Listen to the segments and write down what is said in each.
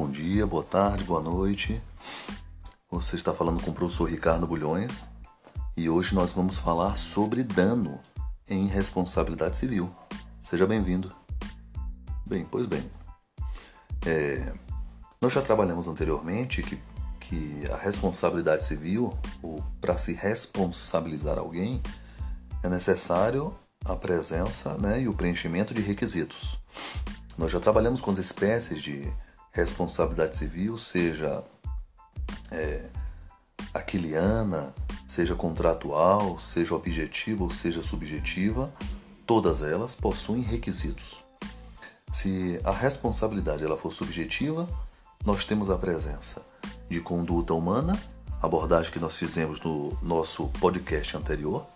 Bom dia, boa tarde, boa noite. Você está falando com o professor Ricardo Bulhões e hoje nós vamos falar sobre dano em responsabilidade civil. Seja bem-vindo. Bem, pois bem. É, nós já trabalhamos anteriormente que, que a responsabilidade civil, ou para se responsabilizar alguém, é necessário a presença né, e o preenchimento de requisitos. Nós já trabalhamos com as espécies de responsabilidade civil, seja é, aquiliana, seja contratual, seja objetiva ou seja subjetiva, todas elas possuem requisitos. Se a responsabilidade ela for subjetiva, nós temos a presença de conduta humana, abordagem que nós fizemos no nosso podcast anterior.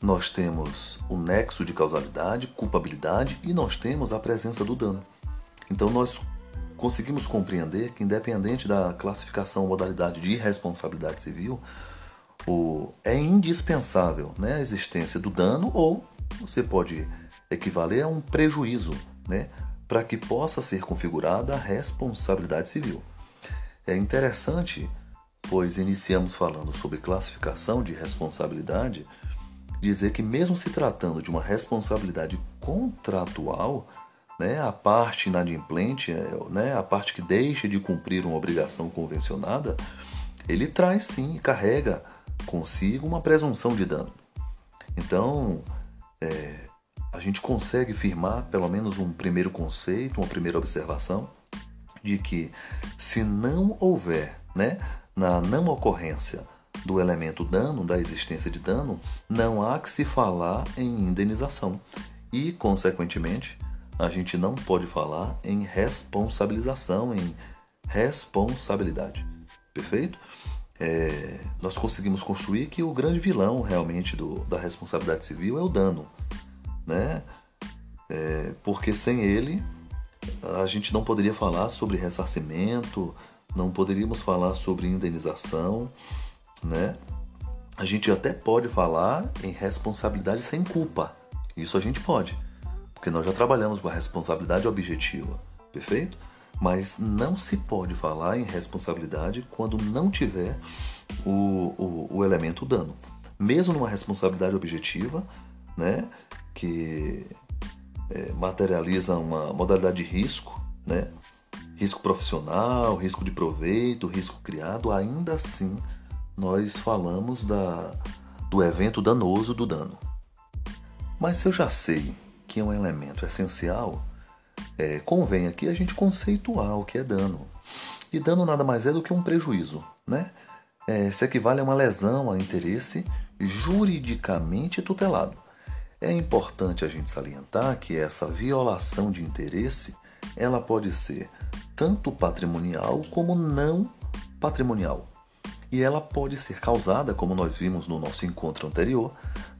Nós temos o nexo de causalidade, culpabilidade e nós temos a presença do dano. Então nós conseguimos compreender que, independente da classificação ou modalidade de responsabilidade civil, o, é indispensável né, a existência do dano ou você pode equivaler a um prejuízo né, para que possa ser configurada a responsabilidade civil. É interessante, pois iniciamos falando sobre classificação de responsabilidade, dizer que, mesmo se tratando de uma responsabilidade contratual, né, a parte inadimplente, é, né, a parte que deixa de cumprir uma obrigação convencionada, ele traz sim, carrega consigo uma presunção de dano. Então, é, a gente consegue firmar pelo menos um primeiro conceito, uma primeira observação, de que se não houver, né, na não ocorrência do elemento dano, da existência de dano, não há que se falar em indenização e, consequentemente, a gente não pode falar em responsabilização, em responsabilidade. Perfeito? É, nós conseguimos construir que o grande vilão realmente do, da responsabilidade civil é o dano, né? É, porque sem ele a gente não poderia falar sobre ressarcimento, não poderíamos falar sobre indenização, né? A gente até pode falar em responsabilidade sem culpa, isso a gente pode porque nós já trabalhamos com a responsabilidade objetiva, perfeito? Mas não se pode falar em responsabilidade quando não tiver o, o, o elemento dano. Mesmo numa responsabilidade objetiva, né, que é, materializa uma modalidade de risco, né, risco profissional, risco de proveito, risco criado, ainda assim nós falamos da, do evento danoso do dano. Mas se eu já sei que é um elemento essencial, é, convém aqui a gente conceituar o que é dano. E dano nada mais é do que um prejuízo, né? É, se equivale a uma lesão a interesse juridicamente tutelado. É importante a gente salientar que essa violação de interesse ela pode ser tanto patrimonial como não patrimonial. E ela pode ser causada, como nós vimos no nosso encontro anterior,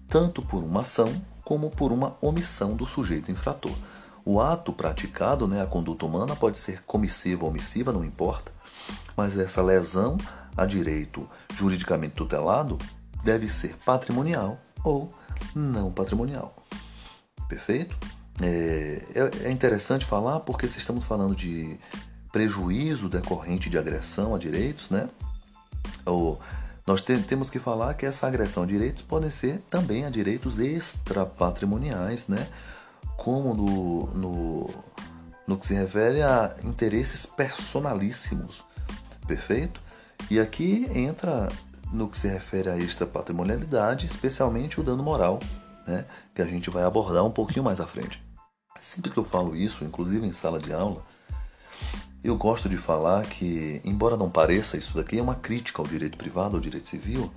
tanto por uma ação como por uma omissão do sujeito infrator. O ato praticado, né, a conduta humana, pode ser comissiva ou omissiva, não importa, mas essa lesão a direito juridicamente tutelado deve ser patrimonial ou não patrimonial. Perfeito? É, é, é interessante falar porque se estamos falando de prejuízo decorrente de agressão a direitos, né? Ou nós te, temos que falar que essa agressão a direitos pode ser também a direitos extrapatrimoniais, né? como no, no, no que se refere a interesses personalíssimos, perfeito? E aqui entra no que se refere à extrapatrimonialidade, especialmente o dano moral, né? que a gente vai abordar um pouquinho mais à frente. Sempre que eu falo isso, inclusive em sala de aula, eu gosto de falar que, embora não pareça, isso daqui é uma crítica ao direito privado, ao direito civil,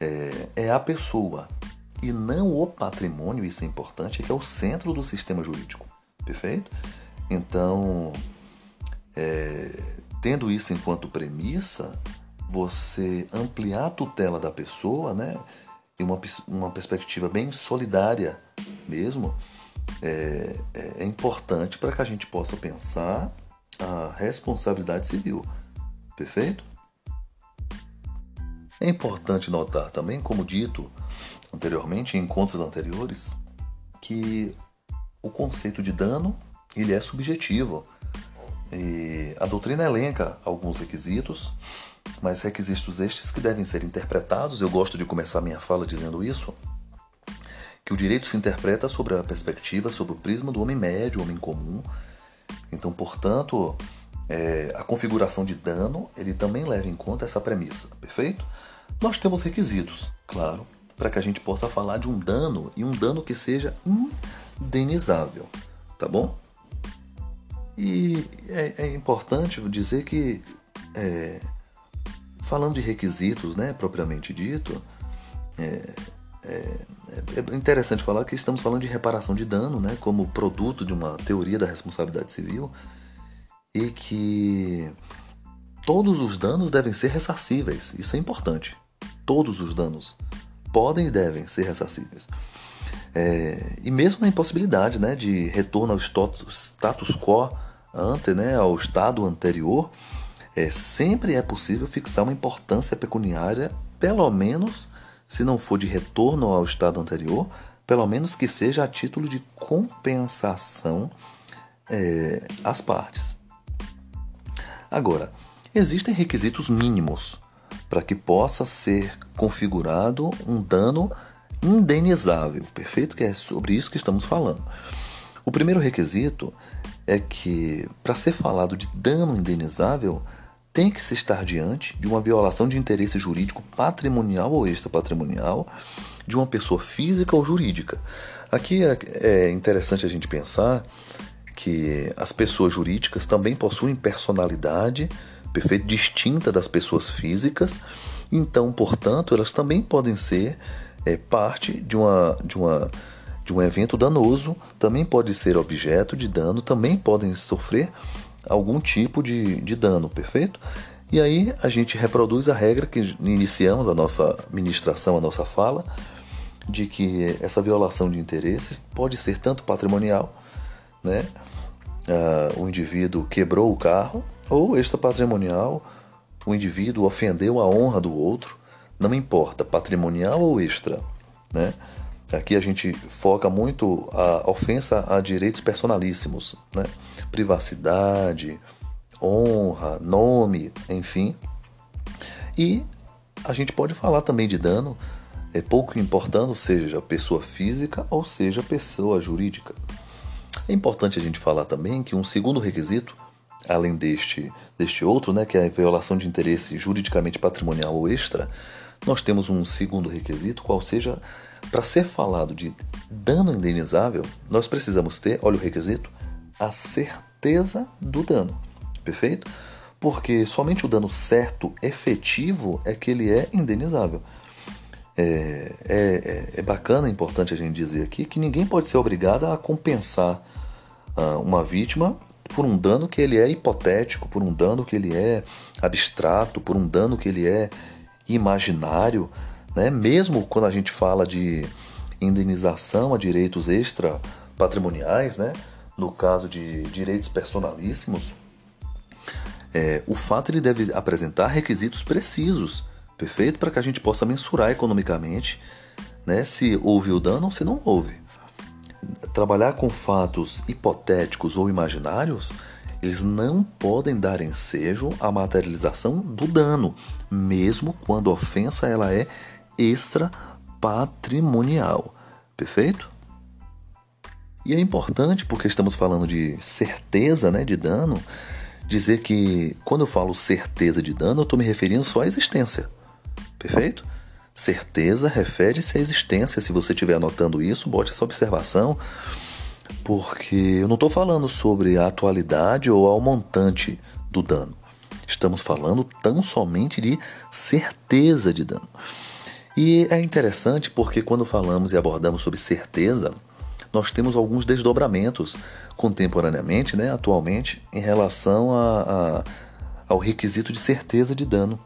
é, é a pessoa e não o patrimônio, isso é importante, que é o centro do sistema jurídico. Perfeito? Então, é, tendo isso enquanto premissa, você ampliar a tutela da pessoa, né, em uma, uma perspectiva bem solidária mesmo, é, é, é importante para que a gente possa pensar a responsabilidade civil. Perfeito? É importante notar também, como dito anteriormente em encontros anteriores, que o conceito de dano ele é subjetivo. E a doutrina elenca alguns requisitos, mas requisitos estes que devem ser interpretados. Eu gosto de começar minha fala dizendo isso, que o direito se interpreta sobre a perspectiva, sobre o prisma do homem médio, homem comum. Então, portanto, é, a configuração de dano ele também leva em conta essa premissa, perfeito? Nós temos requisitos, claro, para que a gente possa falar de um dano e um dano que seja indenizável, tá bom? E é, é importante dizer que, é, falando de requisitos, né, propriamente dito, é, é, interessante falar que estamos falando de reparação de dano, né, como produto de uma teoria da responsabilidade civil, e que todos os danos devem ser ressarcíveis. Isso é importante. Todos os danos podem e devem ser ressarcíveis. É, e mesmo na impossibilidade né, de retorno ao status quo ante, né, ao estado anterior, é, sempre é possível fixar uma importância pecuniária, pelo menos, se não for de retorno ao estado anterior, pelo menos que seja a título de compensação é, às partes. Agora, existem requisitos mínimos para que possa ser configurado um dano indenizável, perfeito? Que é sobre isso que estamos falando. O primeiro requisito é que, para ser falado de dano indenizável, tem que se estar diante de uma violação de interesse jurídico patrimonial ou extrapatrimonial de uma pessoa física ou jurídica. Aqui é, é interessante a gente pensar que as pessoas jurídicas também possuem personalidade perfeito distinta das pessoas físicas, então, portanto, elas também podem ser é, parte de, uma, de, uma, de um evento danoso, também pode ser objeto de dano, também podem sofrer algum tipo de, de dano, perfeito? E aí a gente reproduz a regra que iniciamos a nossa ministração, a nossa fala, de que essa violação de interesses pode ser tanto patrimonial, né? Uh, o indivíduo quebrou o carro ou extra patrimonial, o indivíduo ofendeu a honra do outro, não importa, patrimonial ou extra, né? Aqui a gente foca muito a ofensa a direitos personalíssimos, né? Privacidade, honra, nome, enfim. E a gente pode falar também de dano, é pouco importando seja pessoa física ou seja pessoa jurídica. É importante a gente falar também que um segundo requisito além deste, deste outro, né, que é a violação de interesse juridicamente patrimonial ou extra, nós temos um segundo requisito, qual seja, para ser falado de dano indenizável, nós precisamos ter, olha o requisito, a certeza do dano. Perfeito? Porque somente o dano certo, efetivo, é que ele é indenizável. É, é, é, bacana, é importante a gente dizer aqui que ninguém pode ser obrigado a compensar uh, uma vítima por um dano que ele é hipotético, por um dano que ele é abstrato, por um dano que ele é imaginário, né? Mesmo quando a gente fala de indenização a direitos extra patrimoniais, né? No caso de direitos personalíssimos, é, o fato ele deve apresentar requisitos precisos, perfeito, para que a gente possa mensurar economicamente, né? Se houve o dano ou se não houve trabalhar com fatos hipotéticos ou imaginários, eles não podem dar ensejo à materialização do dano, mesmo quando a ofensa ela é extra patrimonial. Perfeito? E é importante, porque estamos falando de certeza né, de dano, dizer que quando eu falo certeza de dano, eu estou me referindo só à existência. Perfeito? Certeza refere-se à existência. Se você estiver anotando isso, bote essa observação, porque eu não estou falando sobre a atualidade ou ao montante do dano. Estamos falando tão somente de certeza de dano. E é interessante porque quando falamos e abordamos sobre certeza, nós temos alguns desdobramentos contemporaneamente, né, atualmente, em relação a, a, ao requisito de certeza de dano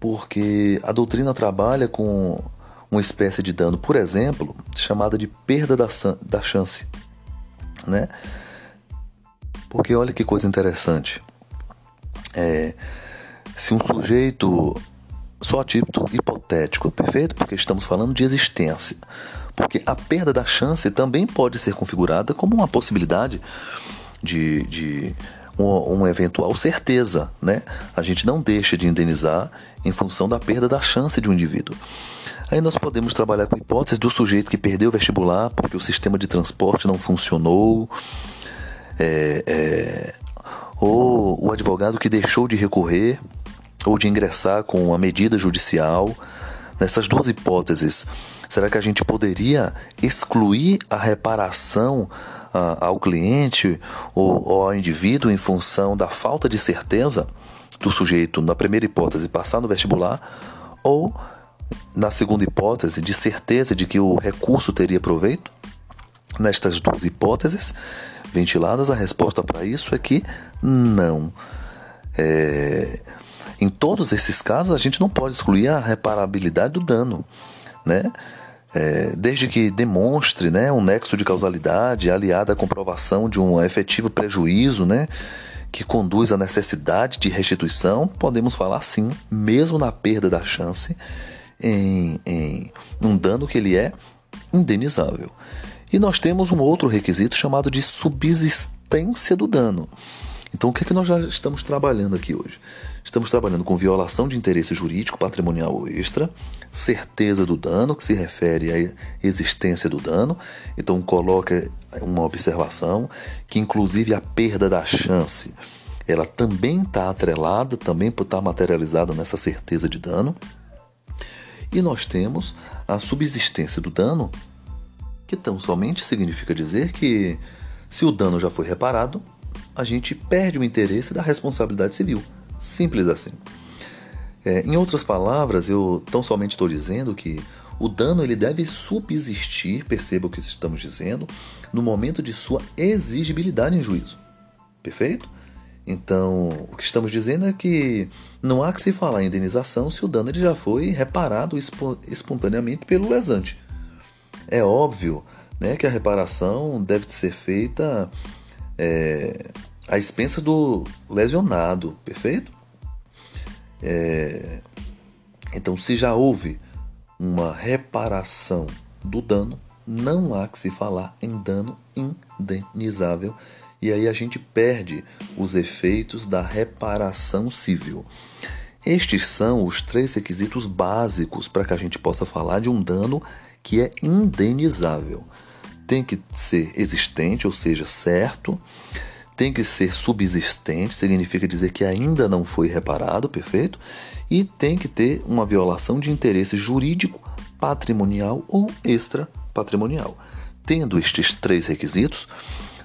porque a doutrina trabalha com uma espécie de dano, por exemplo, chamada de perda da, da chance, né? Porque olha que coisa interessante. É, se um sujeito só a título hipotético, perfeito? Porque estamos falando de existência. Porque a perda da chance também pode ser configurada como uma possibilidade de, de uma, eventual certeza, né? A gente não deixa de indenizar em função da perda da chance de um indivíduo. Aí nós podemos trabalhar com a hipótese do sujeito que perdeu o vestibular porque o sistema de transporte não funcionou, é, é, ou o advogado que deixou de recorrer ou de ingressar com uma medida judicial. Nessas duas hipóteses, será que a gente poderia excluir a reparação ah, ao cliente ou, ou ao indivíduo em função da falta de certeza do sujeito, na primeira hipótese, passar no vestibular, ou na segunda hipótese, de certeza de que o recurso teria proveito? Nestas duas hipóteses ventiladas, a resposta para isso é que não. É... Em todos esses casos, a gente não pode excluir a reparabilidade do dano, né? É, desde que demonstre né, um nexo de causalidade aliado à comprovação de um efetivo prejuízo né, que conduz à necessidade de restituição, podemos falar sim, mesmo na perda da chance, em, em um dano que ele é indenizável. E nós temos um outro requisito chamado de subsistência do dano. Então, o que é que nós já estamos trabalhando aqui hoje? Estamos trabalhando com violação de interesse jurídico, patrimonial extra, certeza do dano, que se refere à existência do dano. Então, coloca uma observação que, inclusive, a perda da chance ela também está atrelada, também está materializada nessa certeza de dano. E nós temos a subsistência do dano, que tão somente significa dizer que, se o dano já foi reparado, a gente perde o interesse da responsabilidade civil. Simples assim. É, em outras palavras, eu tão somente estou dizendo que o dano ele deve subsistir, perceba o que estamos dizendo, no momento de sua exigibilidade em juízo. Perfeito? Então, o que estamos dizendo é que não há que se falar em indenização se o dano ele já foi reparado espontaneamente pelo lesante. É óbvio né, que a reparação deve ser feita é, à expensa do lesionado, perfeito? É, então, se já houve uma reparação do dano, não há que se falar em dano indenizável e aí a gente perde os efeitos da reparação civil. Estes são os três requisitos básicos para que a gente possa falar de um dano que é indenizável. Tem que ser existente, ou seja, certo. Tem que ser subsistente, significa dizer que ainda não foi reparado, perfeito? E tem que ter uma violação de interesse jurídico, patrimonial ou extra patrimonial. Tendo estes três requisitos,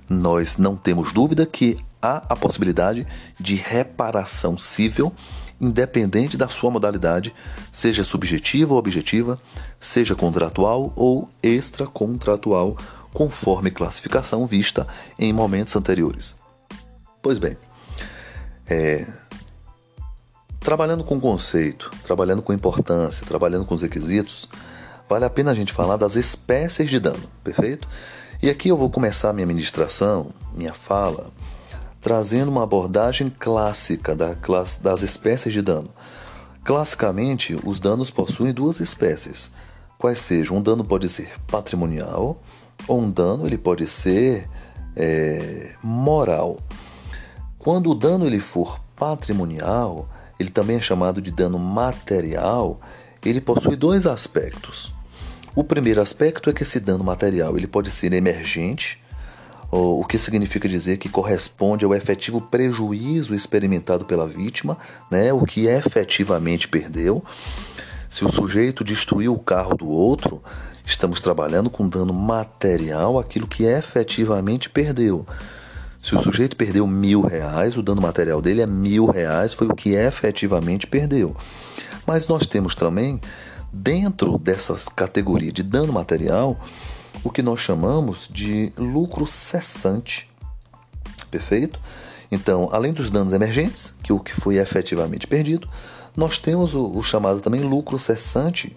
nós não temos dúvida que há a possibilidade de reparação civil, independente da sua modalidade, seja subjetiva ou objetiva, seja contratual ou extracontratual, conforme classificação vista em momentos anteriores. Pois bem, é, trabalhando com conceito, trabalhando com importância, trabalhando com os requisitos, vale a pena a gente falar das espécies de dano, perfeito? E aqui eu vou começar minha ministração, minha fala, trazendo uma abordagem clássica da classe, das espécies de dano. Classicamente, os danos possuem duas espécies, quais sejam um dano pode ser patrimonial ou um dano ele pode ser é, moral. Quando o dano ele for patrimonial, ele também é chamado de dano material, ele possui dois aspectos. O primeiro aspecto é que esse dano material ele pode ser emergente, o que significa dizer que corresponde ao efetivo prejuízo experimentado pela vítima, né, o que efetivamente perdeu. Se o sujeito destruiu o carro do outro, estamos trabalhando com dano material, aquilo que efetivamente perdeu. Se o sujeito perdeu mil reais, o dano material dele é mil reais, foi o que efetivamente perdeu. Mas nós temos também dentro dessa categoria de dano material o que nós chamamos de lucro cessante. Perfeito? Então, além dos danos emergentes, que é o que foi efetivamente perdido, nós temos o, o chamado também lucro cessante,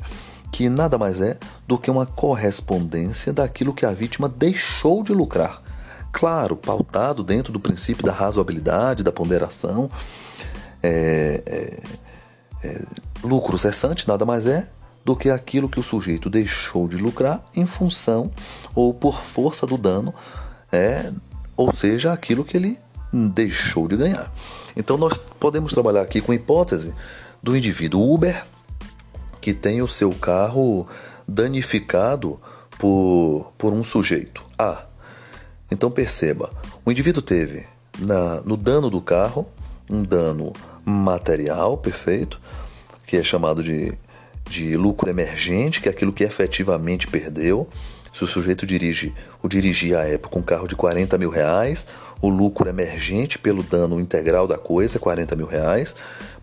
que nada mais é do que uma correspondência daquilo que a vítima deixou de lucrar. Claro, pautado dentro do princípio da razoabilidade, da ponderação. É, é, é, lucro cessante nada mais é do que aquilo que o sujeito deixou de lucrar em função ou por força do dano, é, ou seja, aquilo que ele deixou de ganhar. Então nós podemos trabalhar aqui com a hipótese do indivíduo Uber que tem o seu carro danificado por, por um sujeito A. Então perceba, o indivíduo teve na, no dano do carro um dano material, perfeito, que é chamado de, de lucro emergente, que é aquilo que efetivamente perdeu. Se o sujeito dirige, o dirigia à época um carro de 40 mil reais, o lucro emergente pelo dano integral da coisa é 40 mil reais,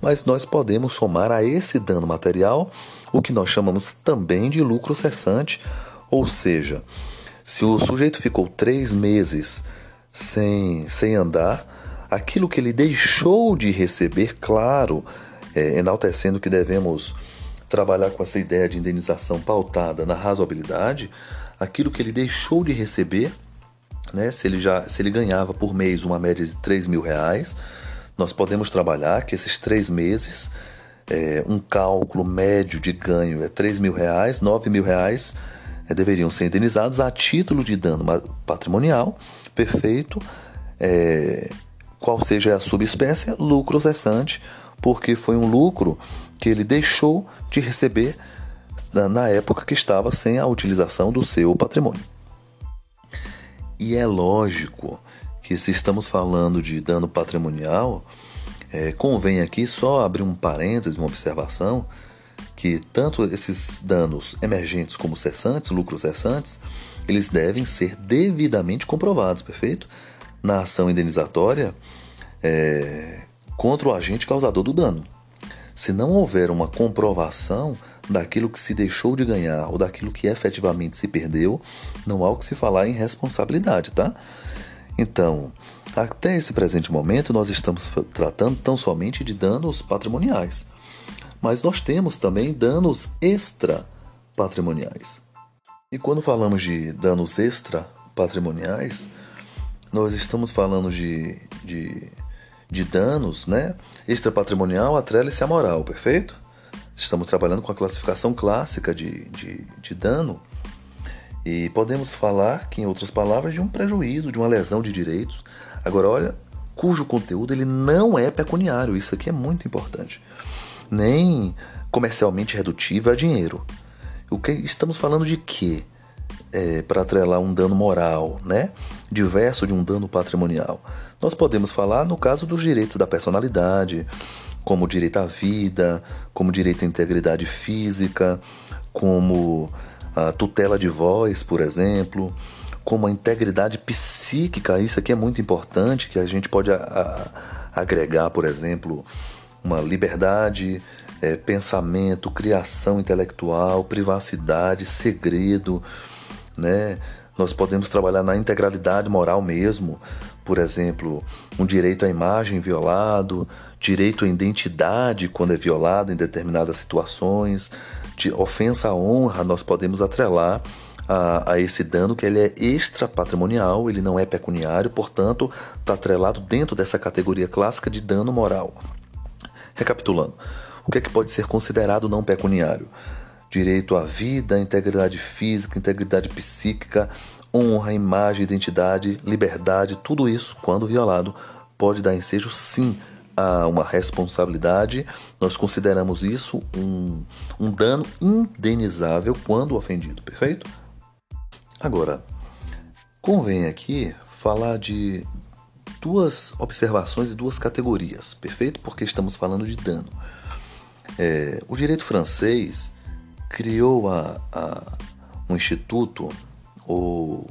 mas nós podemos somar a esse dano material o que nós chamamos também de lucro cessante, ou seja, se o sujeito ficou três meses sem, sem andar, aquilo que ele deixou de receber, claro, é, enaltecendo que devemos trabalhar com essa ideia de indenização pautada na razoabilidade, aquilo que ele deixou de receber, né, se ele já se ele ganhava por mês uma média de 3 mil reais, nós podemos trabalhar que esses três meses, é, um cálculo médio de ganho é 3 mil reais, 9 mil reais deveriam ser indenizados a título de dano patrimonial, perfeito, é, qual seja a subespécie, lucro cessante, porque foi um lucro que ele deixou de receber na época que estava sem a utilização do seu patrimônio. E é lógico que se estamos falando de dano patrimonial, é, convém aqui só abrir um parênteses, uma observação, que tanto esses danos emergentes como cessantes, lucros cessantes, eles devem ser devidamente comprovados, perfeito? na ação indenizatória é, contra o agente causador do dano. Se não houver uma comprovação daquilo que se deixou de ganhar ou daquilo que efetivamente se perdeu, não há o que se falar em responsabilidade, tá? Então, até esse presente momento, nós estamos tratando tão somente de danos patrimoniais. Mas nós temos também danos extra patrimoniais. E quando falamos de danos extra patrimoniais, nós estamos falando de, de, de danos, né? Extra patrimonial atrela-se a moral, perfeito? Estamos trabalhando com a classificação clássica de, de, de dano e podemos falar que, em outras palavras, de um prejuízo, de uma lesão de direitos. Agora, olha, cujo conteúdo ele não é pecuniário, isso aqui é muito importante, nem comercialmente redutível a dinheiro. O que estamos falando de quê? é, para atrelar um dano moral, né? diverso de um dano patrimonial. Nós podemos falar no caso dos direitos da personalidade, como direito à vida, como direito à integridade física, como a tutela de voz, por exemplo, como a integridade psíquica, isso aqui é muito importante, que a gente pode a, a, agregar, por exemplo, uma liberdade, é, pensamento, criação intelectual, privacidade, segredo, né? Nós podemos trabalhar na integralidade moral mesmo, por exemplo, um direito à imagem violado, direito à identidade quando é violado em determinadas situações, de ofensa à honra, nós podemos atrelar a, a, esse dano que ele é extra patrimonial, ele não é pecuniário, portanto, está atrelado dentro dessa categoria clássica de dano moral. Recapitulando, o que é que pode ser considerado não pecuniário? direito à vida, integridade física, integridade psíquica, honra, imagem, identidade, liberdade, tudo isso, quando violado, pode dar ensejo sim a uma responsabilidade. Nós consideramos isso um, um dano indenizável quando ofendido, perfeito? Agora, convém aqui falar de duas observações e duas categorias, perfeito? Porque estamos falando de dano. É, o direito francês criou a, a, um instituto ou,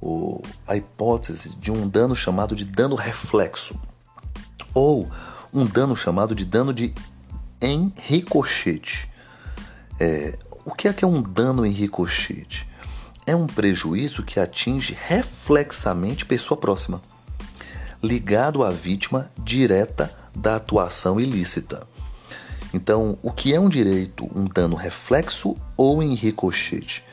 ou a hipótese de um dano chamado de dano reflexo ou um dano chamado de dano de em ricochete. É, o que é que é um dano em ricochete? É um prejuízo que atinge reflexamente pessoa próxima, ligado à vítima direta da atuação ilícita. Então, o que é um direito, um dano reflexo ou em ricochete?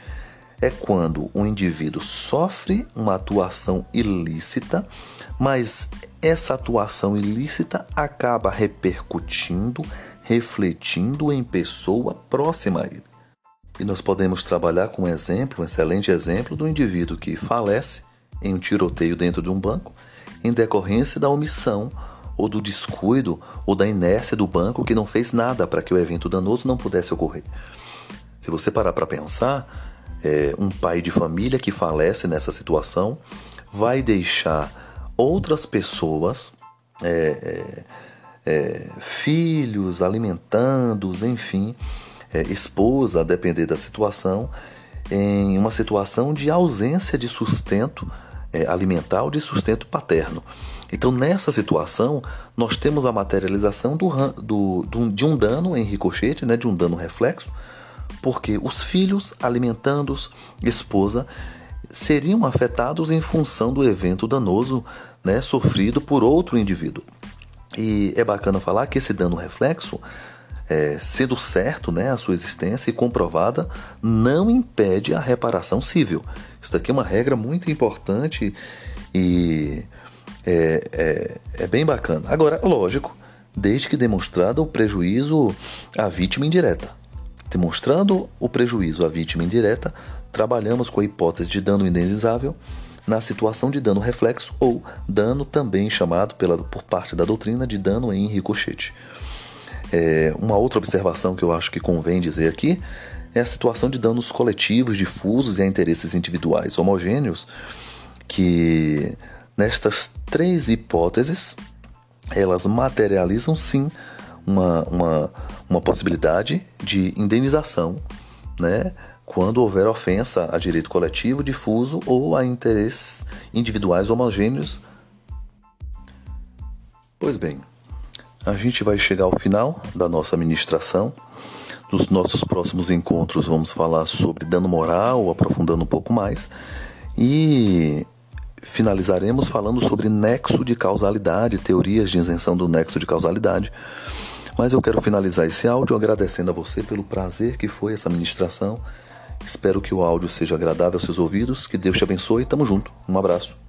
É quando um indivíduo sofre uma atuação ilícita, mas essa atuação ilícita acaba repercutindo, refletindo em pessoa próxima a ele. E nós podemos trabalhar com um exemplo, um excelente exemplo do indivíduo que falece em um tiroteio dentro de um banco em decorrência da omissão ou do descuido ou da inércia do banco que não fez nada para que o evento danoso não pudesse ocorrer. Se você parar para pensar, é, um pai de família que falece nessa situação vai deixar outras pessoas, é, é, é filhos, alimentando-os, enfim, é, esposa, a depender da situação, em uma situação de ausência de sustento é, alimentar ou de sustento paterno. Então, nessa situação, nós temos a materialização do, do, de um dano em ricochete, né, de um dano reflexo, porque os filhos alimentando-os, esposa, seriam afetados em função do evento danoso né, sofrido por outro indivíduo. E é bacana falar que esse dano reflexo é, sendo certo né, a sua existência e comprovada, não impede a reparação civil. Isso daqui é uma regra muito importante e é, é, é bem bacana. Agora, lógico, desde que demonstrado o prejuízo à vítima indireta. Demonstrando o prejuízo à vítima indireta, trabalhamos com a hipótese de dano indenizável na situação de dano reflexo ou dano também chamado pela, por parte da doutrina de dano em ricochete. É, uma outra observação que eu acho que convém dizer aqui é a situação de danos coletivos, difusos e a interesses individuais homogêneos, que nestas três hipóteses elas materializam sim uma, uma, uma possibilidade de indenização, né? quando houver ofensa a direito coletivo, difuso ou a interesses individuais homogêneos. Pois bem, a gente vai chegar ao final da nossa ministração. Nos nossos próximos encontros vamos falar sobre dano moral, aprofundando um pouco mais. E finalizaremos falando sobre nexo de causalidade, teorias de isenção do nexo de causalidade. Mas eu quero finalizar esse áudio agradecendo a você pelo prazer que foi essa ministração. Espero que o áudio seja agradável aos seus ouvidos. Que Deus te abençoe. Tamo junto. Um abraço.